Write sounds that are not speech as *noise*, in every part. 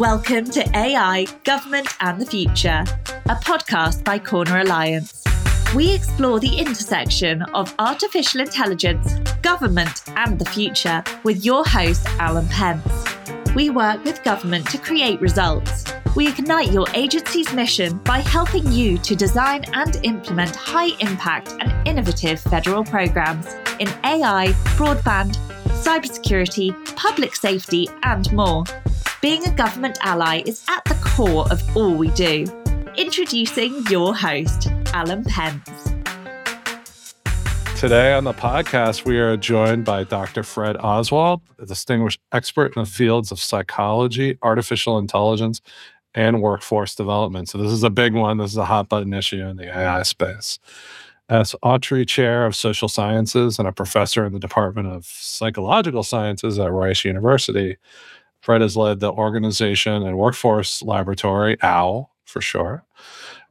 Welcome to AI, Government and the Future, a podcast by Corner Alliance. We explore the intersection of artificial intelligence, government, and the future with your host, Alan Pentz. We work with government to create results. We ignite your agency's mission by helping you to design and implement high impact and innovative federal programs in AI, broadband, cybersecurity, public safety, and more. Being a government ally is at the core of all we do. Introducing your host, Alan Pentz. Today on the podcast, we are joined by Dr. Fred Oswald, a distinguished expert in the fields of psychology, artificial intelligence, and workforce development. So, this is a big one. This is a hot button issue in the AI space. As Autrey Chair of Social Sciences and a professor in the Department of Psychological Sciences at Rice University, Fred has led the Organization and Workforce Laboratory, OWL for sure,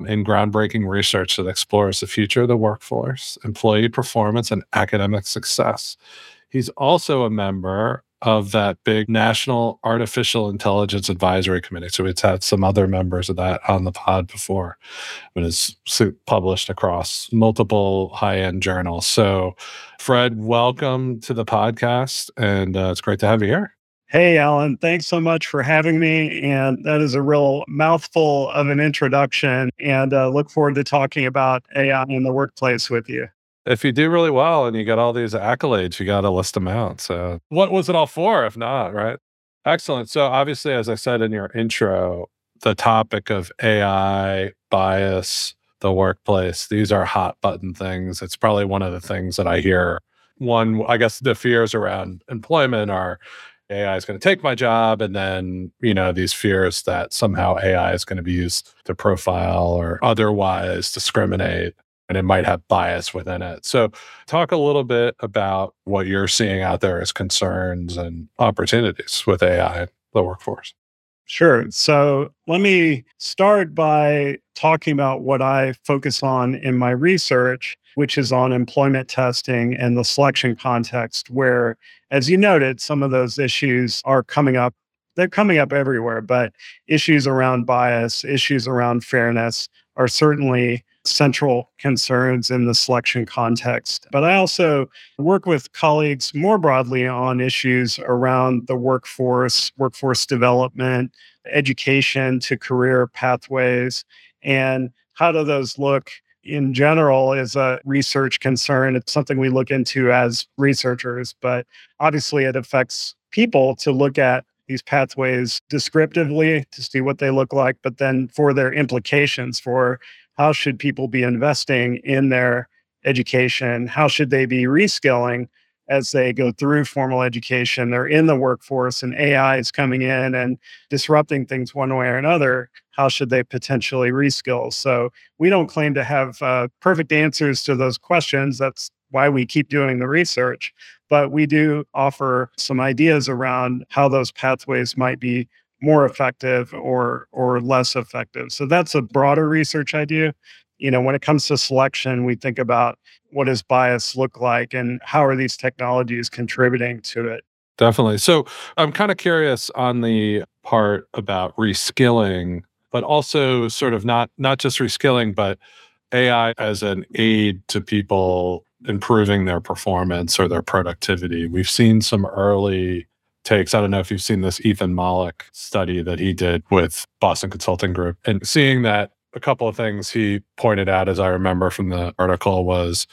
in groundbreaking research that explores the future of the workforce, employee performance, and academic success. He's also a member of that big National Artificial Intelligence Advisory Committee. So we've had some other members of that on the pod before, but it's published across multiple high end journals. So, Fred, welcome to the podcast, and uh, it's great to have you here. Hey, Alan, thanks so much for having me. And that is a real mouthful of an introduction. And uh, look forward to talking about AI in the workplace with you. If you do really well and you get all these accolades, you got to list them out. So, what was it all for, if not, right? Excellent. So, obviously, as I said in your intro, the topic of AI bias, the workplace, these are hot button things. It's probably one of the things that I hear. One, I guess the fears around employment are AI is going to take my job. And then, you know, these fears that somehow AI is going to be used to profile or otherwise discriminate and it might have bias within it. So, talk a little bit about what you're seeing out there as concerns and opportunities with AI, the workforce. Sure. So, let me start by talking about what I focus on in my research, which is on employment testing and the selection context, where as you noted, some of those issues are coming up. They're coming up everywhere, but issues around bias, issues around fairness are certainly central concerns in the selection context. But I also work with colleagues more broadly on issues around the workforce, workforce development, education to career pathways, and how do those look in general is a research concern. It's something we look into as researchers, but obviously it affects people to look at these pathways descriptively to see what they look like, but then for their implications for how should people be investing in their education? How should they be reskilling as they go through formal education? They're in the workforce and AI is coming in and disrupting things one way or another how should they potentially reskill? So we don't claim to have uh, perfect answers to those questions. That's why we keep doing the research. But we do offer some ideas around how those pathways might be more effective or or less effective. So that's a broader research idea. You know, when it comes to selection, we think about what does bias look like and how are these technologies contributing to it. Definitely. So I'm kind of curious on the part about reskilling but also sort of not not just reskilling, but AI as an aid to people improving their performance or their productivity. We've seen some early takes. I don't know if you've seen this Ethan Mollick study that he did with Boston Consulting Group and seeing that a couple of things he pointed out as I remember from the article was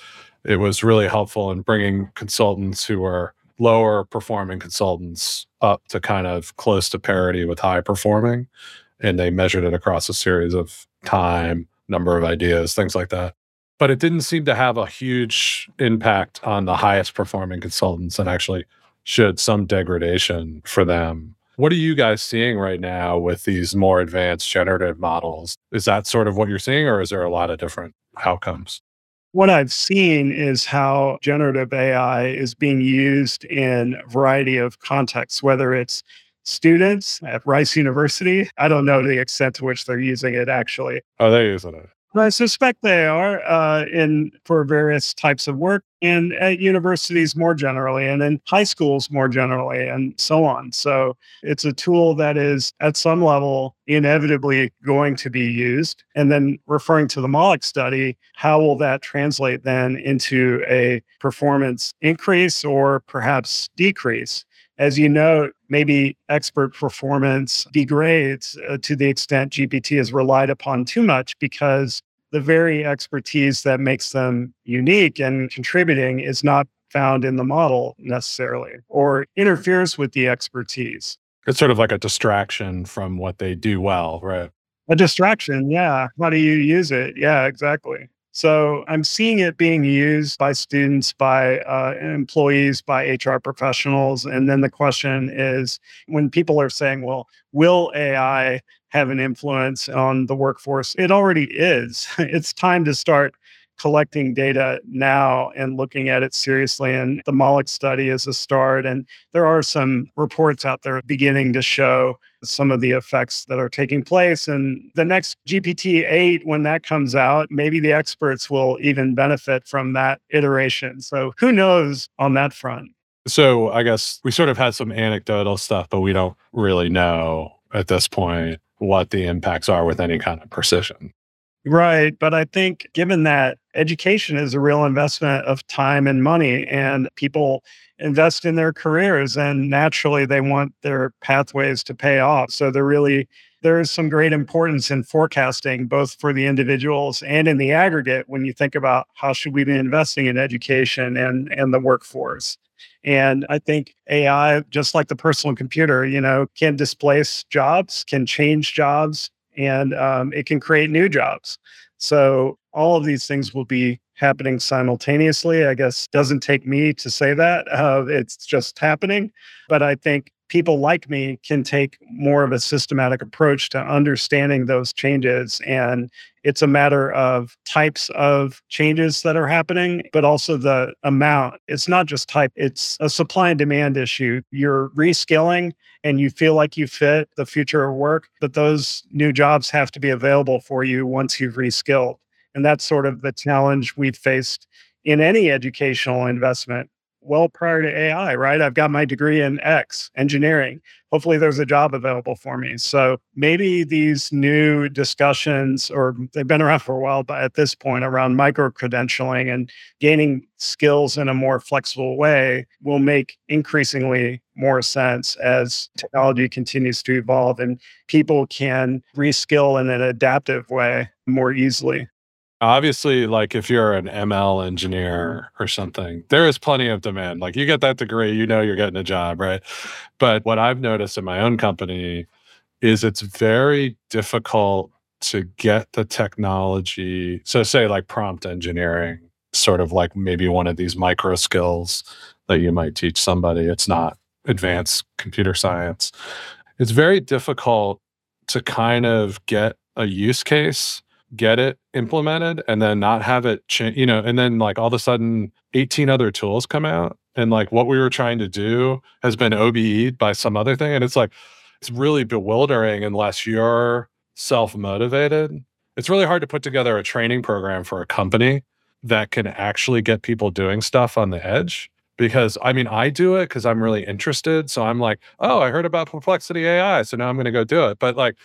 it was really helpful in bringing consultants who are lower performing consultants up to kind of close to parity with high performing and they measured it across a series of time, number of ideas, things like that. But it didn't seem to have a huge impact on the highest performing consultants and actually showed some degradation for them. What are you guys seeing right now with these more advanced generative models? Is that sort of what you're seeing, or is there a lot of different outcomes? What I've seen is how generative AI is being used in a variety of contexts, whether it's students at Rice University. I don't know the extent to which they're using it actually. Oh, they're using it. I suspect they are uh, in for various types of work. and at universities more generally, and in high schools more generally, and so on. So it's a tool that is at some level inevitably going to be used. And then referring to the Mollick study, how will that translate then into a performance increase or perhaps decrease? As you know, maybe expert performance degrades uh, to the extent GPT is relied upon too much because the very expertise that makes them unique and contributing is not found in the model necessarily or interferes with the expertise. It's sort of like a distraction from what they do well, right? A distraction, yeah. How do you use it? Yeah, exactly. So I'm seeing it being used by students, by uh, employees, by HR professionals. And then the question is when people are saying, well, will AI have an influence on the workforce? It already is. *laughs* It's time to start collecting data now and looking at it seriously. And the Mollick study is a start. And there are some reports out there beginning to show some of the effects that are taking place. And the next GPT 8, when that comes out, maybe the experts will even benefit from that iteration. So who knows on that front? So I guess we sort of had some anecdotal stuff, but we don't really know at this point what the impacts are with any kind of precision. Right. But I think given that education is a real investment of time and money, and people invest in their careers, and naturally they want their pathways to pay off. So there really there is some great importance in forecasting both for the individuals and in the aggregate when you think about how should we be investing in education and and the workforce and i think ai just like the personal computer you know can displace jobs can change jobs and um, it can create new jobs. So all of these things will be happening simultaneously. I guess doesn't take me to say that. Uh, it's just happening. But I think people like me can take more of a systematic approach to understanding those changes. And it's a matter of types of changes that are happening, but also the amount. It's not just type, it's a supply and demand issue. You're reskilling and you feel like you fit the future of work, but those new jobs have to be available for you once you've reskilled. And that's sort of the challenge we've faced in any educational investment well prior to AI, right? I've got my degree in X engineering. Hopefully, there's a job available for me. So maybe these new discussions, or they've been around *laughs* for a while, but at this point, around micro credentialing and gaining skills in a more flexible way will make increasingly more sense as technology continues to evolve and people can reskill in an adaptive way more easily. Obviously, like if you're an ML mm-hmm. engineer or something, there is plenty of demand. Like you get that degree, you know you're getting a job, right? But what I've noticed in my own company is it's very difficult to get the technology. So, say like prompt engineering, sort of like maybe one of these micro skills that you might teach somebody. It's not advanced computer science. It's very difficult to kind of get a use case get it implemented and then not have it change, you know, and then like all of a sudden 18 other tools come out and like what we were trying to do has been OBE'd by some other thing. And it's like, it's really bewildering unless you're self motivated. It's really hard to put together a training program for a company that can actually get people doing stuff on the edge because I mean, I do it because I'm really interested. So I'm like, oh, I heard about Perplexity AI. So now I'm going to go do it. But like,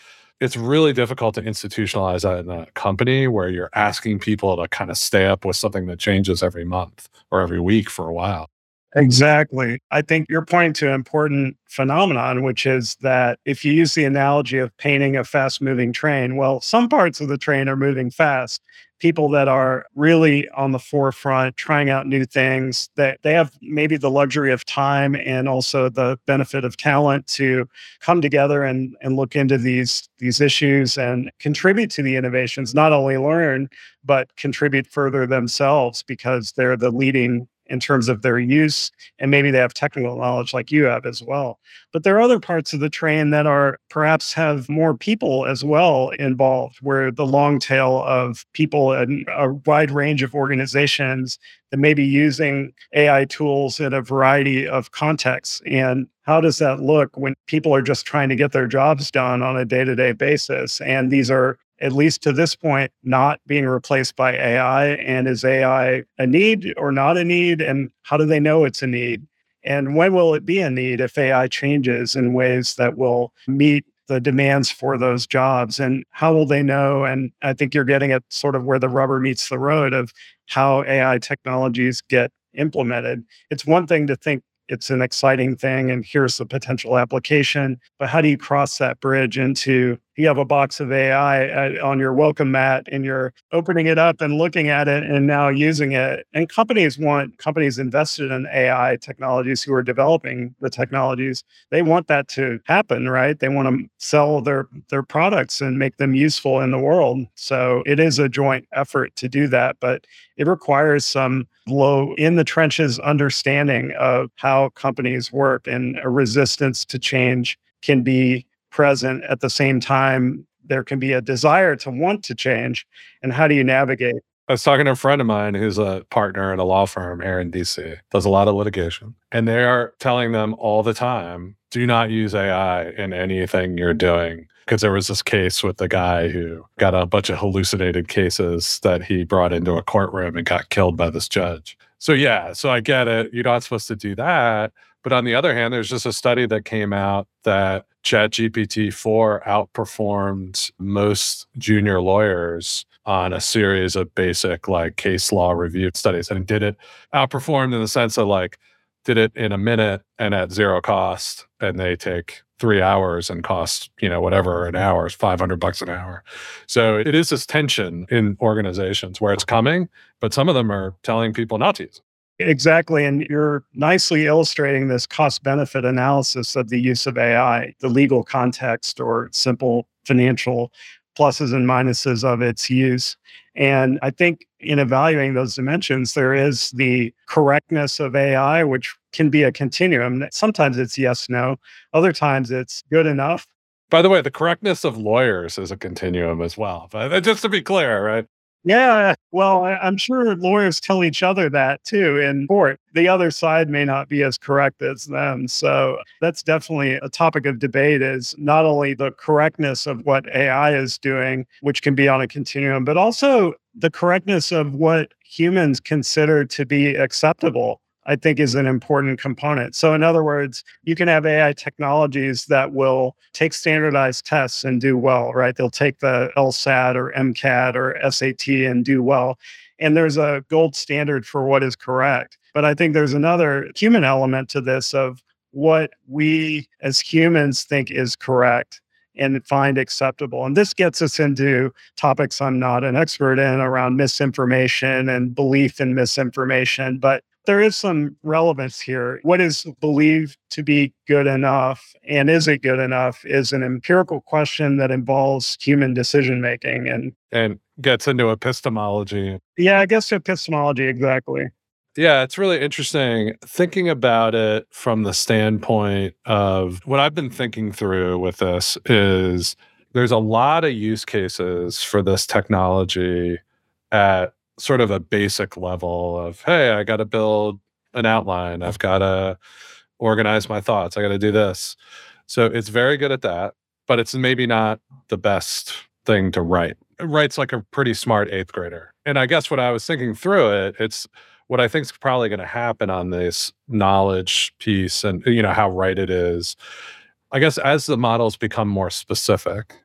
it's really difficult to institutionalize that in a company where you're asking people to kind of stay up with something that changes every month or every week for a while. Exactly. I think you're pointing to an important phenomenon, which is that if you use the analogy of painting a fast moving train, well, some parts of the train are moving fast people that are really on the forefront trying out new things that they have maybe the luxury of time and also the benefit of talent to come together and, and look into these these issues and contribute to the innovations not only learn but contribute further themselves because they're the leading in terms of their use and maybe they have technical knowledge like you have as well. But there are other parts of the train that are perhaps have more people as well involved where the long tail of people and a wide range of organizations that may be using ai tools in a variety of contexts. And how does that look when people are just trying to get their jobs done on a day-to-day basis? And these are at least to this point, not being replaced by AI? And is AI a need or not a need? And how do they know it's a need? And when will it be a need if AI changes in ways that will meet the demands for those jobs? And how will they know? And I think you're getting at sort of where the rubber meets the road of how AI technologies get implemented. It's one thing to think it's an exciting thing and here's the potential application. But how do you cross that bridge into you have a box of AI at, uh, on your welcome mat and you're opening it up and looking at it and now using it. And companies want companies invested in AI technologies who are developing the technologies. They want that to happen, right? They want to sell their their products and make them useful in the world. So it is a joint effort to do that, but it requires some low in the trenches understanding of how companies work and a resistance to change can be present at the same time there can be a desire to want to change and how do you navigate I was talking to a friend of mine who's a partner at a law firm here in DC, does a lot of litigation. And they are telling them all the time do not use AI in anything you're doing. Because there was this case with the guy who got a bunch of hallucinated cases that he brought into a courtroom and got killed by this judge. So, yeah, so I get it. You're not supposed to do that. But on the other hand, there's just a study that came out that ChatGPT 4 outperformed most junior lawyers on a series of basic like case law review studies and did it outperformed in the sense of like did it in a minute and at zero cost and they take three hours and cost you know whatever an hour is 500 bucks an hour. So it is this tension in organizations where it's coming but some of them are telling people not to use it Exactly. And you're nicely illustrating this cost benefit analysis of the use of AI, the legal context or simple financial pluses and minuses of its use. And I think in evaluating those dimensions, there is the correctness of AI, which can be a continuum. Sometimes it's yes, no, other times it's good enough. By the way, the correctness of lawyers is a continuum as well. But uh, just to be clear, right? Yeah, well, I'm sure lawyers tell each other that too in court. The other side may not be as correct as them. So that's definitely a topic of debate is not only the correctness of what AI is doing, which can be on a continuum, but also the correctness of what humans consider to be acceptable I think is an important component. So, in other words, you can have AI technologies that will take standardized tests and do well, right? They'll take the LSAT or MCAT or SAT and do well. And there's a gold standard for what is correct. But I think there's another human element to this of what we as humans think is correct and find acceptable. And this gets us into topics I'm not an expert in around misinformation and belief in misinformation. But there is some relevance here. What is believed to be good enough and is it good enough is an empirical question that involves human decision making and and gets into epistemology. Yeah, I guess epistemology exactly. Yeah, it's really interesting thinking about it from the standpoint of what I've been thinking through with this is there's a lot of use cases for this technology at sort of a basic level of, hey, I got to build an outline. I've got to organize my thoughts. I got to do this. So it's very good at that, but it's maybe not the best thing to write. It writes like a pretty smart eighth grader. And I guess what I was thinking through it, it's what I think is probably going to happen on this knowledge piece and you know how right it is. I guess as the models become more specific,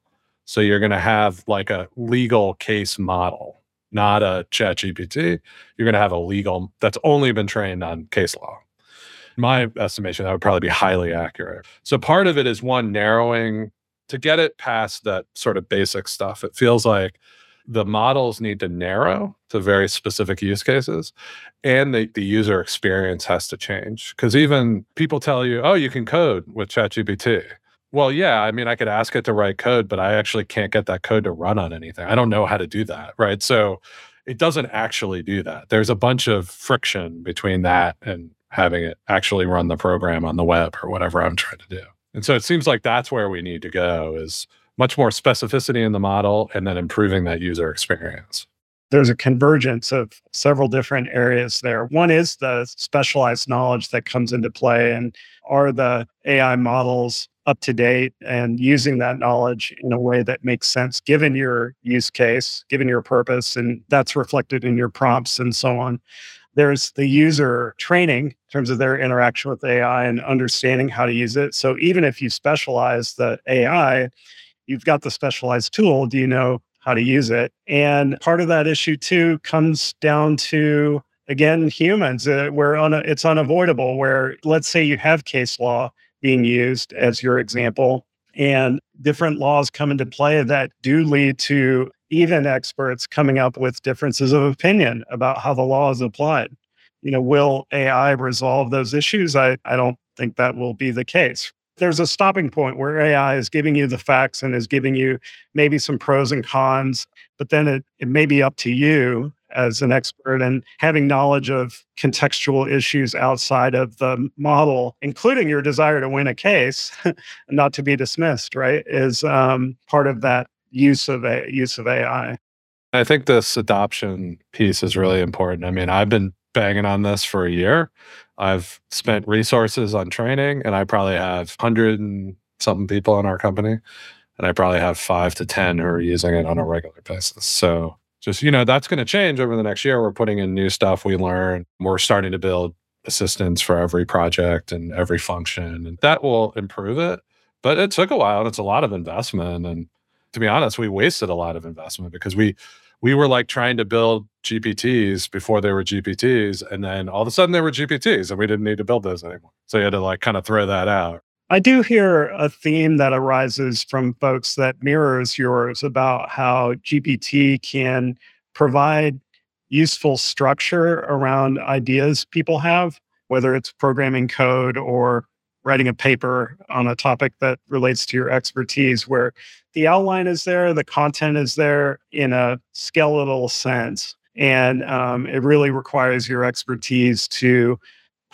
so you're going to have like a legal case model not a chat GPT, you're going to have a legal that's only been trained on case law. In my estimation, that would probably be highly accurate. So part of it is one narrowing to get it past that sort of basic stuff. It feels like the models need to narrow to very specific use cases and the, the user experience has to change. Because even people tell you, oh, you can code with ChatGPT. Well, yeah, I mean, I could ask it to write code, but I actually can't get that code to run on anything. I don't know how to do that, right? So it doesn't actually do that. There's a bunch of friction between that and having it actually run the program on the web or whatever I'm trying to do. And so it seems like that's where we need to go is much more specificity in the model and then improving that user experience there's a convergence of several different areas there. One is the specialized knowledge that comes into play. And are the AI models up to date and using that knowledge in a way that makes sense given your use case, given your purpose, and that's reflected in your prompts and so on. There's the user training in terms of their interaction with AI and understanding how to use it. So even if you specialize the AI, you've got the specialized tool. Do you know how to use it? And part of that issue too comes down to again humans uh, where un- it's unavoidable where let's say you have case law being used as your example and different laws come into play that do lead to even experts coming up with differences of opinion about how the law is applied. You know will ai resolve those issues? I, I don't think that will be the case. There's a stopping point where AI is giving you the facts and is giving you maybe some pros and cons, but then it, it may be up to you as an expert and having knowledge of contextual issues outside of the model, including your desire to win a case, *laughs* not to be dismissed, right, is um, part of that use of a, use of AI. I think this adoption piece is really important. I mean, I've been banging on this for a year. I've spent resources on training, and I probably have hundred and something people in our company, and I probably have five to ten who are using it on a regular basis. So just you know that's going to change over the next year. We're putting in new stuff we learn. We're starting to build assistants for every project and every function and that will improve it. But it took a while and it's a lot of investment and to be honest we wasted a lot of investment because we we were like trying to build gpts before they were gpts and then all of a sudden they were gpts and we didn't need to build those anymore. So you had to like kind of throw that out I do hear a theme that arises from folks that mirrors yours about how GPT can provide useful structure around ideas people have, whether it's programming code or writing a paper on a topic that relates to your expertise, where the outline is there, the content is there in a skeletal sense. And um, it really requires your expertise to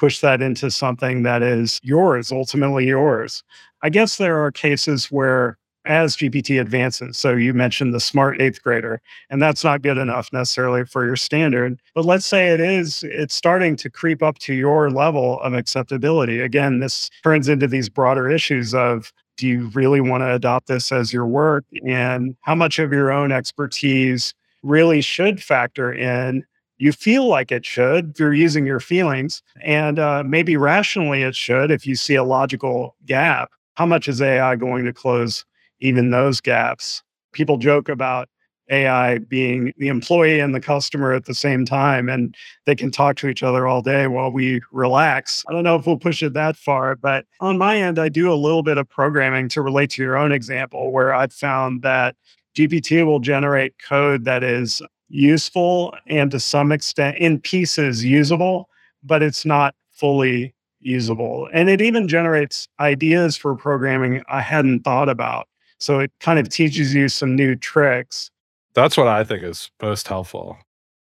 push that into something that is yours, ultimately yours. I guess there are cases where as GPT advances, so you mentioned the smart eighth grader, and that's not good enough necessarily for your standard. But let's say it is, it's starting to creep up to your level of acceptability. Again, this turns into these broader issues of do you really want to adopt this as your work? And how much of your own expertise really should factor in you feel like it should if you're using your feelings and uh, maybe rationally it should if you see a logical gap. How much is ai going to close even those gaps? People joke about ai being the employee and the customer at the same time and they can talk to each other all day while we relax. I don't know if we'll push it that far but on my end i do a little bit of programming to relate to your own example where i've found that gpt will generate code that is useful and to some extent in pieces usable, but it's not fully usable. And it even generates ideas for programming I hadn't thought about. So it kind of teaches you some new tricks. That's what I think is most helpful.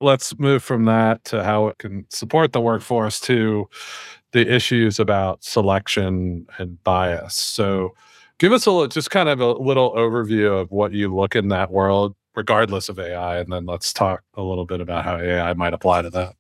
Let's move from that to how it can support the workforce to the issues about selection and bias. So, give us a little, just kind of a little overview of what you look in that world regardless of AI. And then let's talk a little bit about how AI might apply to that.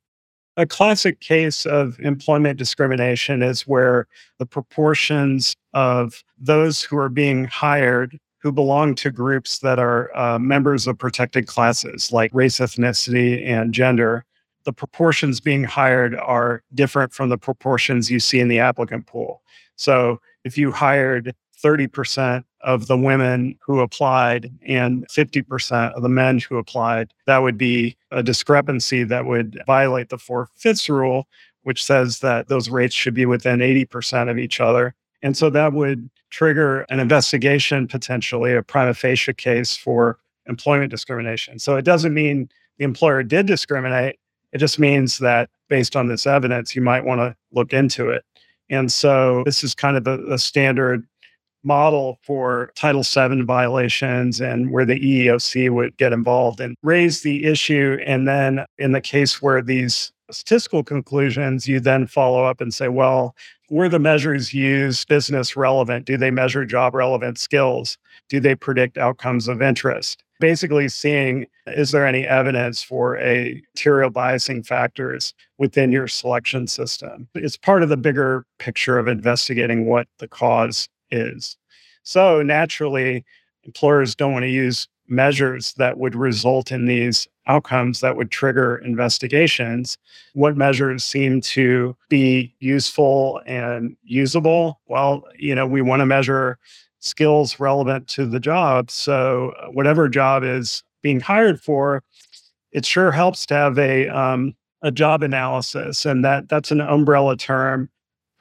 A classic case of employment discrimination is where the proportions of those who are being hired who belong to groups that are uh, members of protected classes like race, ethnicity, and gender, the proportions being hired are different from the proportions you see in the applicant pool. So if you hired 30% of the women who applied and 50% of the men who applied. That would be a discrepancy that would violate the four fifths rule, which says that those rates should be within 80% of each other. And so that would trigger an investigation, potentially a prima facie case for employment discrimination. So it doesn't mean the employer did discriminate. It just means that based on this evidence, you might want to look into it. And so this is kind of a, a standard model for Title VII violations and where the EEOC would get involved and raise the issue. And then in the case where these statistical conclusions, you then follow up and say, well, were the measures used business relevant? Do they measure job relevant skills? Do they predict outcomes of interest? basically seeing is there any evidence for a material biasing factors within your selection system. It's part of the bigger picture of investigating what the cause is. So naturally, employers don't want to use measures that would result in these outcomes that would trigger investigations. What measures seem to be useful and usable? Well, you know, we want to measure skills relevant to the job. So, uh, whatever job is being hired for, it sure helps to have a um, a job analysis, and that that's an umbrella term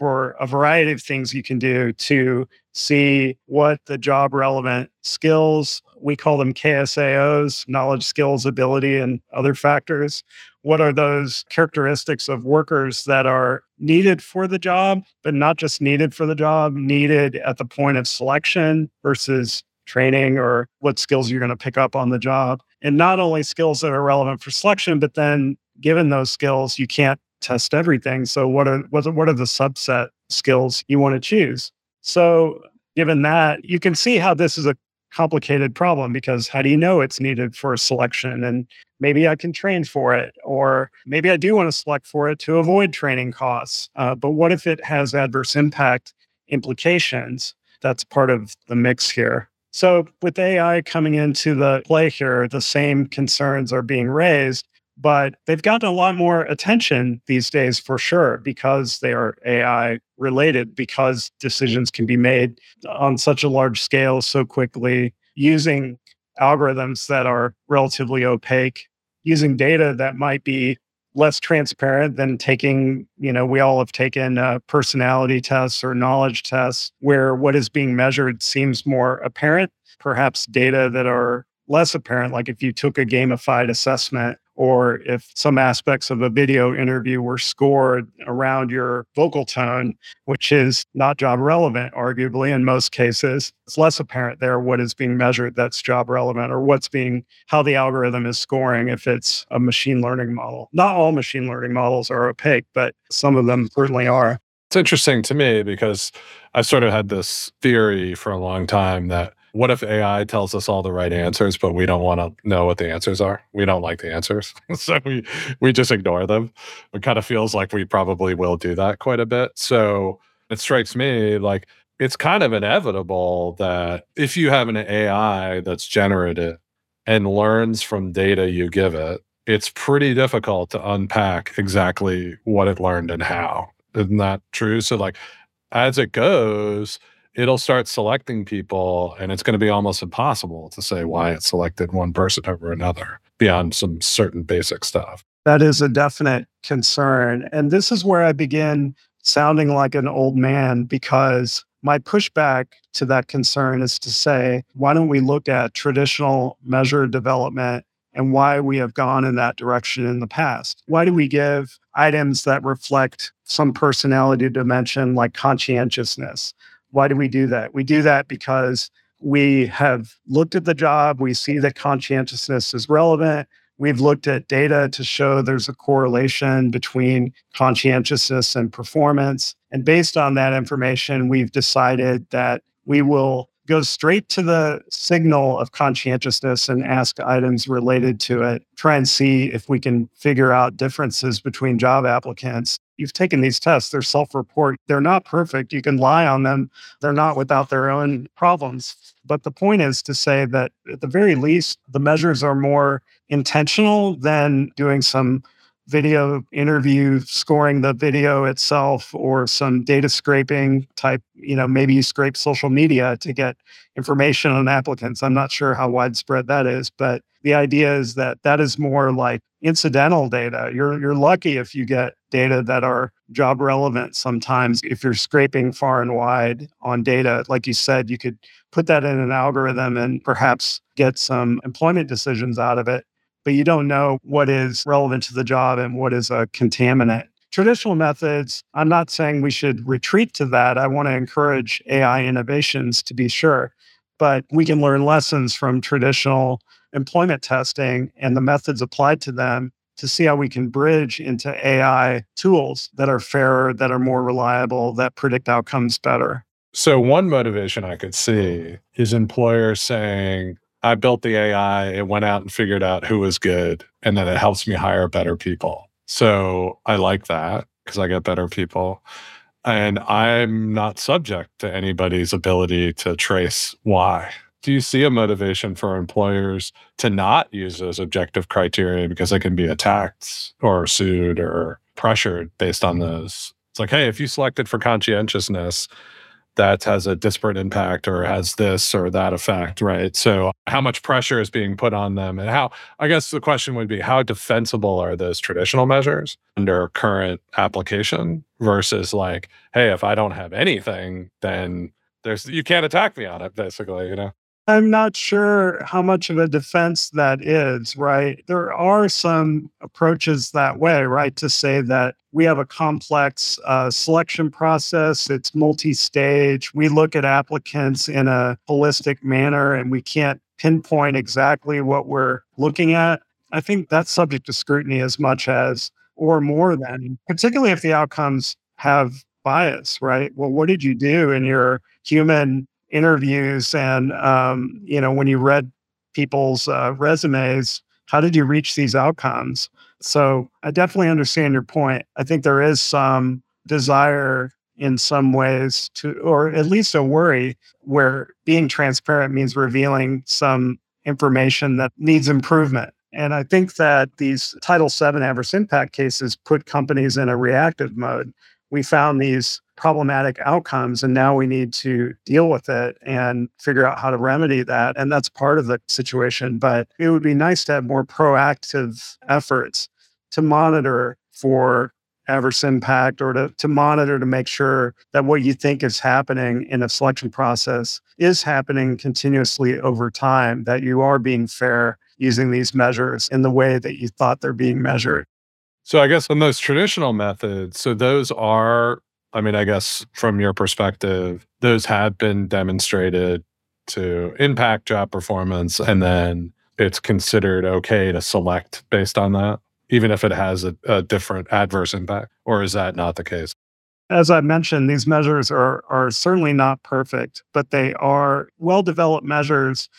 for a variety of things you can do to see what the job relevant skills we call them KSAOs, knowledge, skills, ability, and other factors. What are those characteristics of workers that are needed for the job, but not just needed for the job, needed at the point of selection versus training or what skills you're going to pick up on the job? And not only skills that are relevant for selection, but then given those skills, you can't test everything. So what are what are, what are the subset skills you want to choose? So given that, you can see how this is a complicated problem because how do you know it's needed for selection and maybe i can train for it or maybe i do want to select for it to avoid training costs uh, but what if it has adverse impact implications that's part of the mix here so with ai coming into the play here the same concerns are being raised but they've gotten a lot more attention these days for sure because they are AI related, because decisions can be made on such a large scale so quickly using algorithms that are relatively opaque, using data that might be less transparent than taking, you know, we all have taken uh, personality tests or knowledge tests where what is being measured seems more apparent, perhaps data that are less apparent, like if you took a gamified assessment or if some aspects of a video interview were scored around your vocal tone, which is not job relevant, arguably, in most cases, it's less apparent there what is being measured that's job relevant or what's being, how the algorithm is scoring if it's a machine learning model. Not all machine learning models are opaque, but some of them certainly are. It's interesting to me because I've sort of had this theory for a long time that what if AI tells us all the right answers, but we don't want to know what the answers are? We don't like the answers. *laughs* so we we just ignore them. It kind of feels like we probably will do that quite a bit. So it strikes me like it's kind of inevitable that if you have an AI that's generative and learns from data you give it, it's pretty difficult to unpack exactly what it learned and how. Isn't that true? So like as it goes, it'll start selecting people and it's going to be almost impossible to say why it selected one person over another beyond some certain basic stuff. That is a definite concern. And this is where I begin sounding like an old man because my pushback to that concern is to say, why don't we look at traditional measure development and why we have gone in that direction in the past? Why do we give items that reflect some personality dimension like conscientiousness? Why do we do that? We do that because we have looked at the job, we see that conscientiousness is relevant. We've looked at data to show there's a correlation between conscientiousness and performance. And based on that information, we've decided that we will go straight to the signal of conscientiousness and ask items related to it, try and see if we can figure out differences between job applicants you've taken these tests, they're self report. They're not perfect. You can lie on them. They're not without their own problems. But the point is to say that at the very least, the measures are more intentional than doing some video interview, scoring the video itself, or some data scraping type. You know, maybe you scrape social media to get information on applicants. I'm not sure how widespread that is, but the idea is that that is more like incidental data. You're you're lucky if you get data that are job relevant sometimes if you're scraping far and wide on data like you said you could put that in an algorithm and perhaps get some employment decisions out of it but you don't know what is relevant to the job and what is a contaminant traditional methods i'm not saying we should retreat to that i want to encourage ai innovations to be sure but we can learn lessons from traditional employment testing and the methods applied to them to see how we can bridge into AI tools that are fairer, that are more reliable, that predict outcomes better. So, one motivation I could see is employers saying, I built the AI, it went out and figured out who was good, and then it helps me hire better people. So I like that because I get better people. And I'm not subject to anybody's ability to trace why. Do you see a motivation for employers to not use those objective criteria because they can be attacked or sued or pressured based on those? It's like, hey, if you selected for conscientiousness, that has a disparate impact or has this or that effect, right? So, how much pressure is being put on them? And how, I guess the question would be, how defensible are those traditional measures under current application versus like, hey, if I don't have anything, then there's, you can't attack me on it, basically, you know? I'm not sure how much of a defense that is, right? There are some approaches that way, right? To say that we have a complex uh, selection process, it's multi stage. We look at applicants in a holistic manner and we can't pinpoint exactly what we're looking at. I think that's subject to scrutiny as much as or more than, particularly if the outcomes have bias, right? Well, what did you do in your human interviews and um, you know when you read people's uh, resumes how did you reach these outcomes? So i definitely understand your point. I think there is some desire in some ways to or at least a worry where being transparent means revealing some information that needs improvement. And i think that these title vii adverse impact cases put companies in a reactive mode we found these problematic outcomes and now we need to deal with it and figure out how to remedy that and that's part of the situation. But it would be nice to have more proactive efforts to monitor for adverse impact or to, to monitor to make sure that what you think is happening in a selection process is happening continuously over time that you are being fair using these measures in the way that you thought they're being measured so I guess on those traditional methods, so those are I mean, I guess from your perspective, those have been demonstrated to impact job performance, and then it's considered okay to select based on that, even if it has a, a different adverse impact, or is that not the case? As I mentioned, these measures are are certainly not perfect, but they are well developed measures.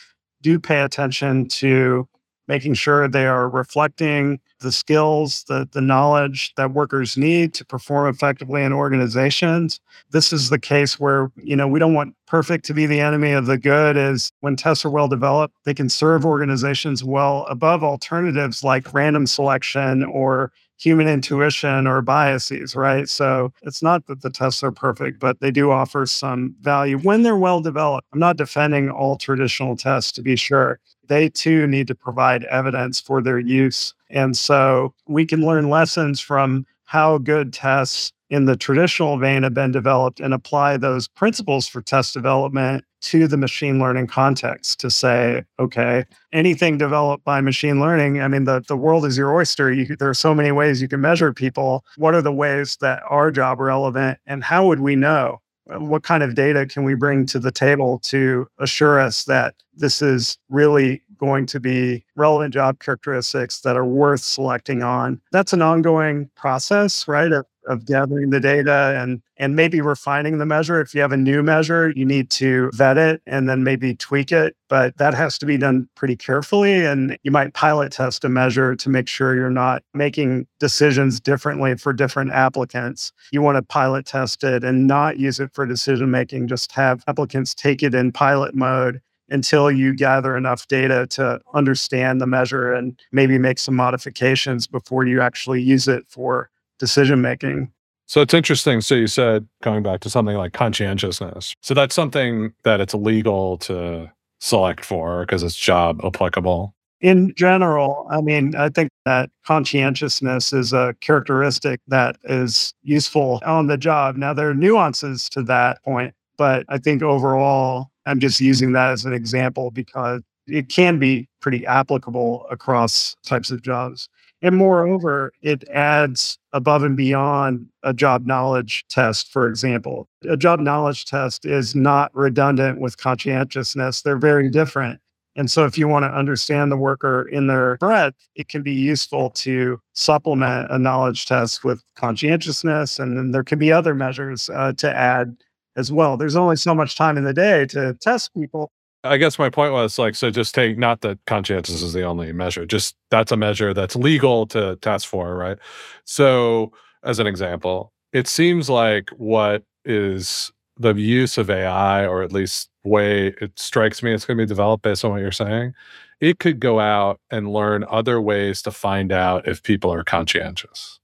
Do pay attention to making sure they are reflecting the skills, the, the knowledge that workers need to perform effectively in organizations. This is the case where, you know, we don't want perfect to be the enemy of the good is when tests are well developed, they can serve organizations well above alternatives like random selection or human intuition or biases, right? So it's not that the tests are perfect, but they do offer some value when they're well developed. I'm not defending all traditional tests to be sure. They too need to provide evidence for their use. And so we can learn lessons from how good tests in the traditional vein have been developed and apply those principles for test development to the machine learning context to say, okay, anything developed by machine learning, I mean, the, the world is your oyster. You, there are so many ways you can measure people. What are the ways that are job relevant? And how would we know? What kind of data can we bring to the table to assure us that this is really going to be relevant job characteristics that are worth selecting on? That's an ongoing process, right? Of of gathering the data and and maybe refining the measure. If you have a new measure you need to vet it and then maybe tweak it but that has to be done pretty carefully and you might pilot test a measure to make sure you're not making decisions differently for different applicants. You want to pilot test it and not use it for decision making just have applicants take it in pilot mode until you gather enough data to understand the measure and maybe make some modifications before you actually use it for decision making. So it's interesting. So you said going back to something like conscientiousness. So that's something that it's illegal to select for because it's job applicable. In general, I mean, I think that conscientiousness is a characteristic that is useful on the job. Now, there are nuances to that point, but I think overall, I'm just using that as an example because it can be pretty applicable across types of jobs. And moreover, it adds above and beyond a job knowledge test, for example. A job knowledge test is not redundant with conscientiousness, they're very different. And so, if you want to understand the worker in their breadth, it can be useful to supplement a knowledge test with conscientiousness. And then there can be other measures uh, to add as well. There's only so much time in the day to test people. I guess my point was like, so just take not that conscientious is the only measure, just that's a measure that's legal to test for, right? So, as an example, it seems like what is the use of AI, or at least way it strikes me it's going to be developed based on what you're saying, it could go out and learn other ways to find out if people are conscientious.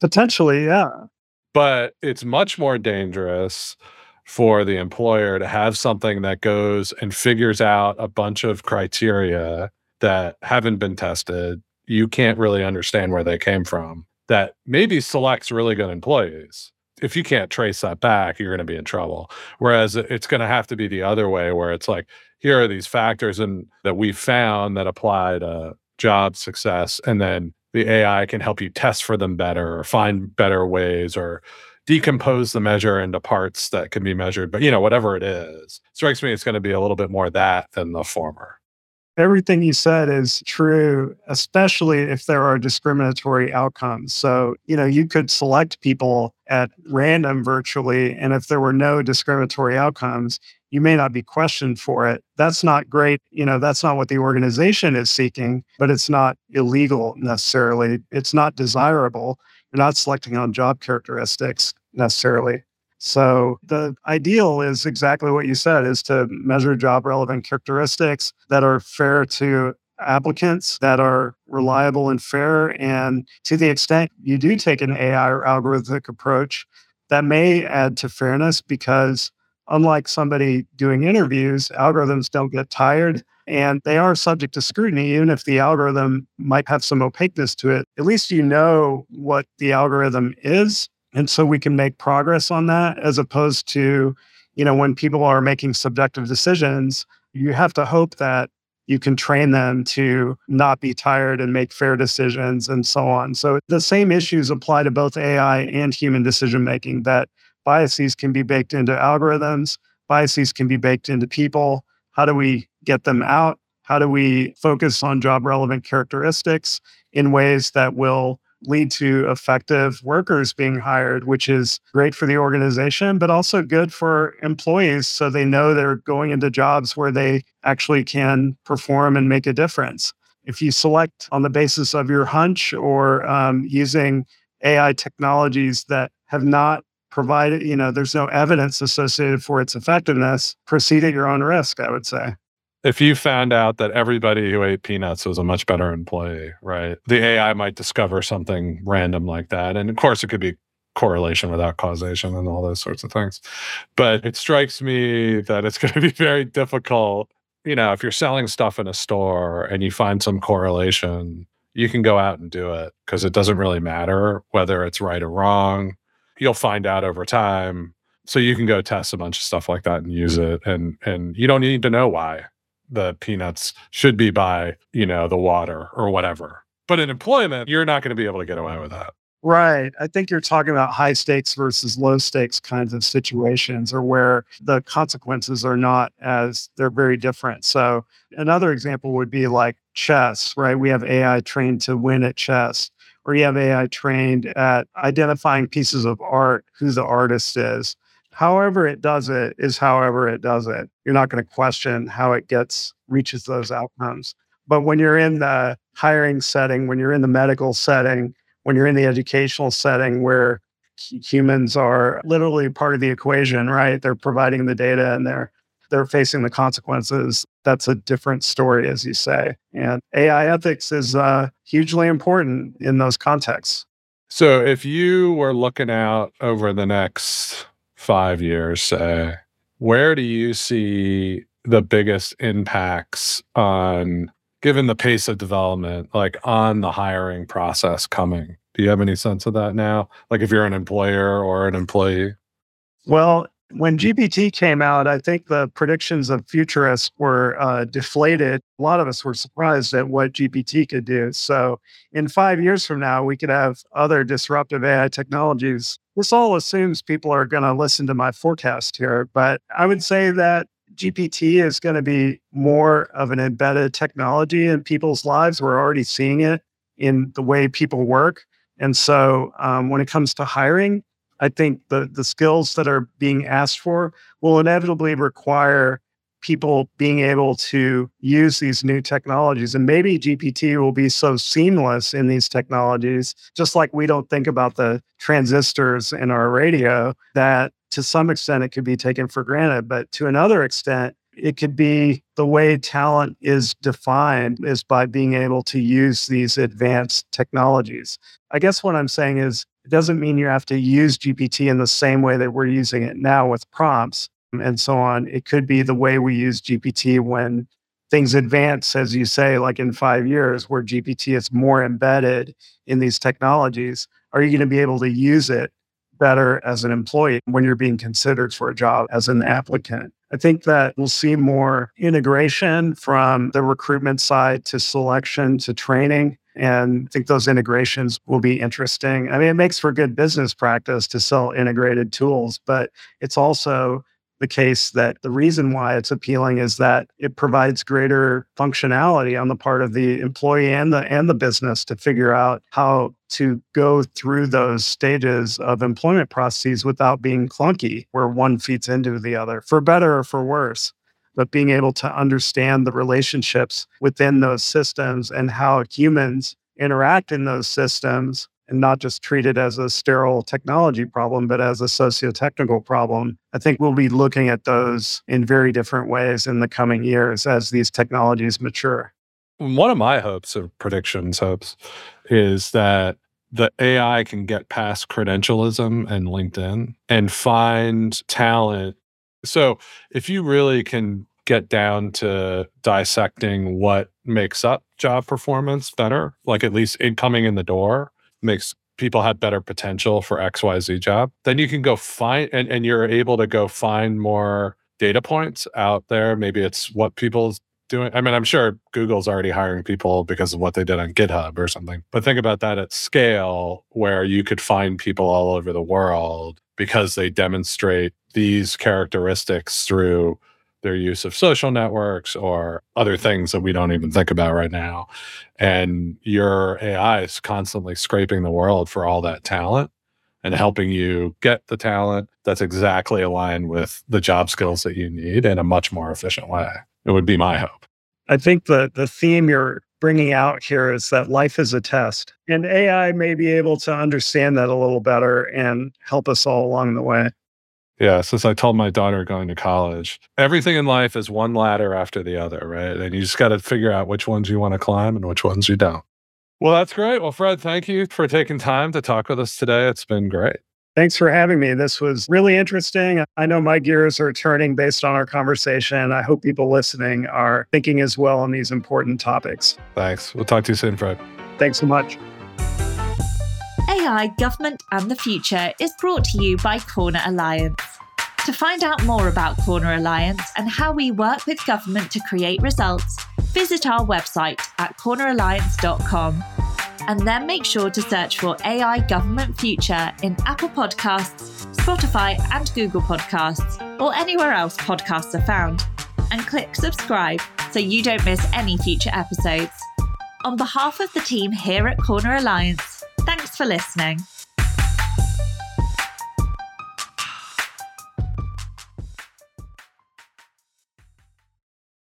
Potentially, yeah. But it's much more dangerous for the employer to have something that goes and figures out a bunch of criteria that haven't been tested. You can't really understand where they came from. That maybe selects really good employees. If you can't trace that back, you're going to be in trouble. Whereas it's going to have to be the other way, where it's like, here are these factors and that we found that apply to job success, and then the AI can help you test for them better or find better ways or decompose the measure into parts that can be measured. But you know, whatever it is, strikes me it's going to be a little bit more that than the former. Everything you said is true, especially if there are discriminatory outcomes. So, you know, you could select people at random virtually, and if there were no discriminatory outcomes, you may not be questioned for it. That's not great. You know, that's not what the organization is seeking, but it's not illegal necessarily. It's not desirable. You're not selecting on job characteristics necessarily. So the ideal is exactly what you said is to measure job relevant characteristics that are fair to applicants that are reliable and fair. And to the extent you do take an AI or algorithmic approach, that may add to fairness because unlike somebody doing interviews, algorithms don't get tired and they are subject to scrutiny, even if the algorithm might have some opaqueness to it. At least you know what the algorithm is. And so we can make progress on that as opposed to, you know, when people are making subjective decisions, you have to hope that you can train them to not be tired and make fair decisions and so on. So the same issues apply to both AI and human decision making that biases can be baked into algorithms, biases can be baked into people. How do we get them out? How do we focus on job relevant characteristics in ways that will lead to effective workers being hired, which is great for the organization, but also good for employees so they know they're going into jobs where they actually can perform and make a difference. If you select on the basis of your hunch or um, using AI technologies that have not provided, you know, there's no evidence associated for its effectiveness, proceed at your own risk, I would say if you found out that everybody who ate peanuts was a much better employee, right? The AI might discover something random like that. And of course, it could be correlation without causation and all those sorts of things. But it strikes me that it's *laughs* going to be very difficult. You know, if you're selling stuff in a store and you find some correlation, you can go out and do it because it doesn't really matter whether it's right or wrong. You'll find out over time. So you can go test a bunch of stuff like that and use it. And and you don't need to know why the peanuts should be by, you know, the water or whatever. But in employment, you're not going to be able to get away with that. Right. I think you're talking about high stakes versus low stakes kinds of situations or where the consequences are not as they're very different. So, another example would be like chess, right? We have AI trained to win at chess, or you have AI trained at identifying pieces of art, who the artist is however it does it is however it does it. You're not going to question how it gets reaches those outcomes. But when you're in the hiring setting, when you're in the medical setting, when you're in the educational setting where humans are literally part of the equation, right? They're providing the data and they're they're facing the consequences. That's a different story, as you say. And AI ethics is uh, hugely important in those contexts. So, if you were looking out over the next five years, say, where do you see the biggest impacts on, given the pace of development, like on the hiring process coming? Do you have any sense of that now? Like if you're an employer or an employee? Well, when GPT came out, I think the predictions of futurists were uh, deflated. A lot of us were surprised at what GPT could do. So, in five years from now, we could have other disruptive AI technologies. This all assumes people are going to listen to my forecast here, but I would say that GPT is going to be more of an embedded technology in people's lives. We're already seeing it in the way people work. And so, um, when it comes to hiring, I think the the skills that are being asked for will inevitably require people being able to use these new technologies. And maybe GPT will be so seamless in these technologies, just like we don't think about the transistors in our radio, that to some extent it could be taken for granted. But to another extent, it could be the way talent is defined is by being able to use these advanced technologies. I guess what I'm saying is it doesn't mean you have to use GPT in the same way that we're using it now with prompts and so on. It could be the way we use GPT when things advance, as you say, like in five years, where GPT is more embedded in these technologies. Are you going to be able to use it better as an employee when you're being considered for a job as an applicant? I think that we'll see more integration from the recruitment side to selection to training. And I think those integrations will be interesting. I mean, it makes for good business practice to sell integrated tools, but it's also the case that the reason why it's appealing is that it provides greater functionality on the part of the employee and the and the business to figure out how to go through those stages of employment processes without being clunky where one feeds into the other for better or for worse but being able to understand the relationships within those systems and how humans interact in those systems and not just treat it as a sterile technology problem, but as a socio-technical problem. I think we'll be looking at those in very different ways in the coming years as these technologies mature. One of my hopes of predictions hopes is that the AI can get past credentialism and LinkedIn and find talent. So if you really can get down to dissecting what makes up job performance better, like at least in coming in the door, makes people have better potential for XYZ job, then you can go find and, and you're able to go find more data points out there. Maybe it's what people's doing. I mean, I'm sure Google's already hiring people because of what they did on GitHub or something. But think about that at scale where you could find people all over the world because they demonstrate these characteristics through their use of social networks or other things that we don't even think about right now. And your AI is constantly scraping the world for all that talent and helping you get the talent that's exactly aligned with the job skills that you need in a much more efficient way. It would be my hope. I think the the theme you're bringing out here is that life is a test, and AI may be able to understand that a little better and help us all along the way. Yeah, since I told my daughter going to college, everything in life is one ladder after the other, right? And you just got to figure out which ones you want to climb and which ones you don't. Well, that's great. Well, Fred, thank you for taking time to talk with us today. It's been great. Thanks for having me. This was really interesting. I know my gears are turning based on our conversation. I hope people listening are thinking as well on these important topics. Thanks. We'll talk to you soon, Fred. Thanks so much. AI, Government and the Future is brought to you by Corner Alliance. To find out more about Corner Alliance and how we work with government to create results, visit our website at corneralliance.com. And then make sure to search for AI Government Future in Apple Podcasts, Spotify, and Google Podcasts, or anywhere else podcasts are found. And click subscribe so you don't miss any future episodes. On behalf of the team here at Corner Alliance, thanks for listening.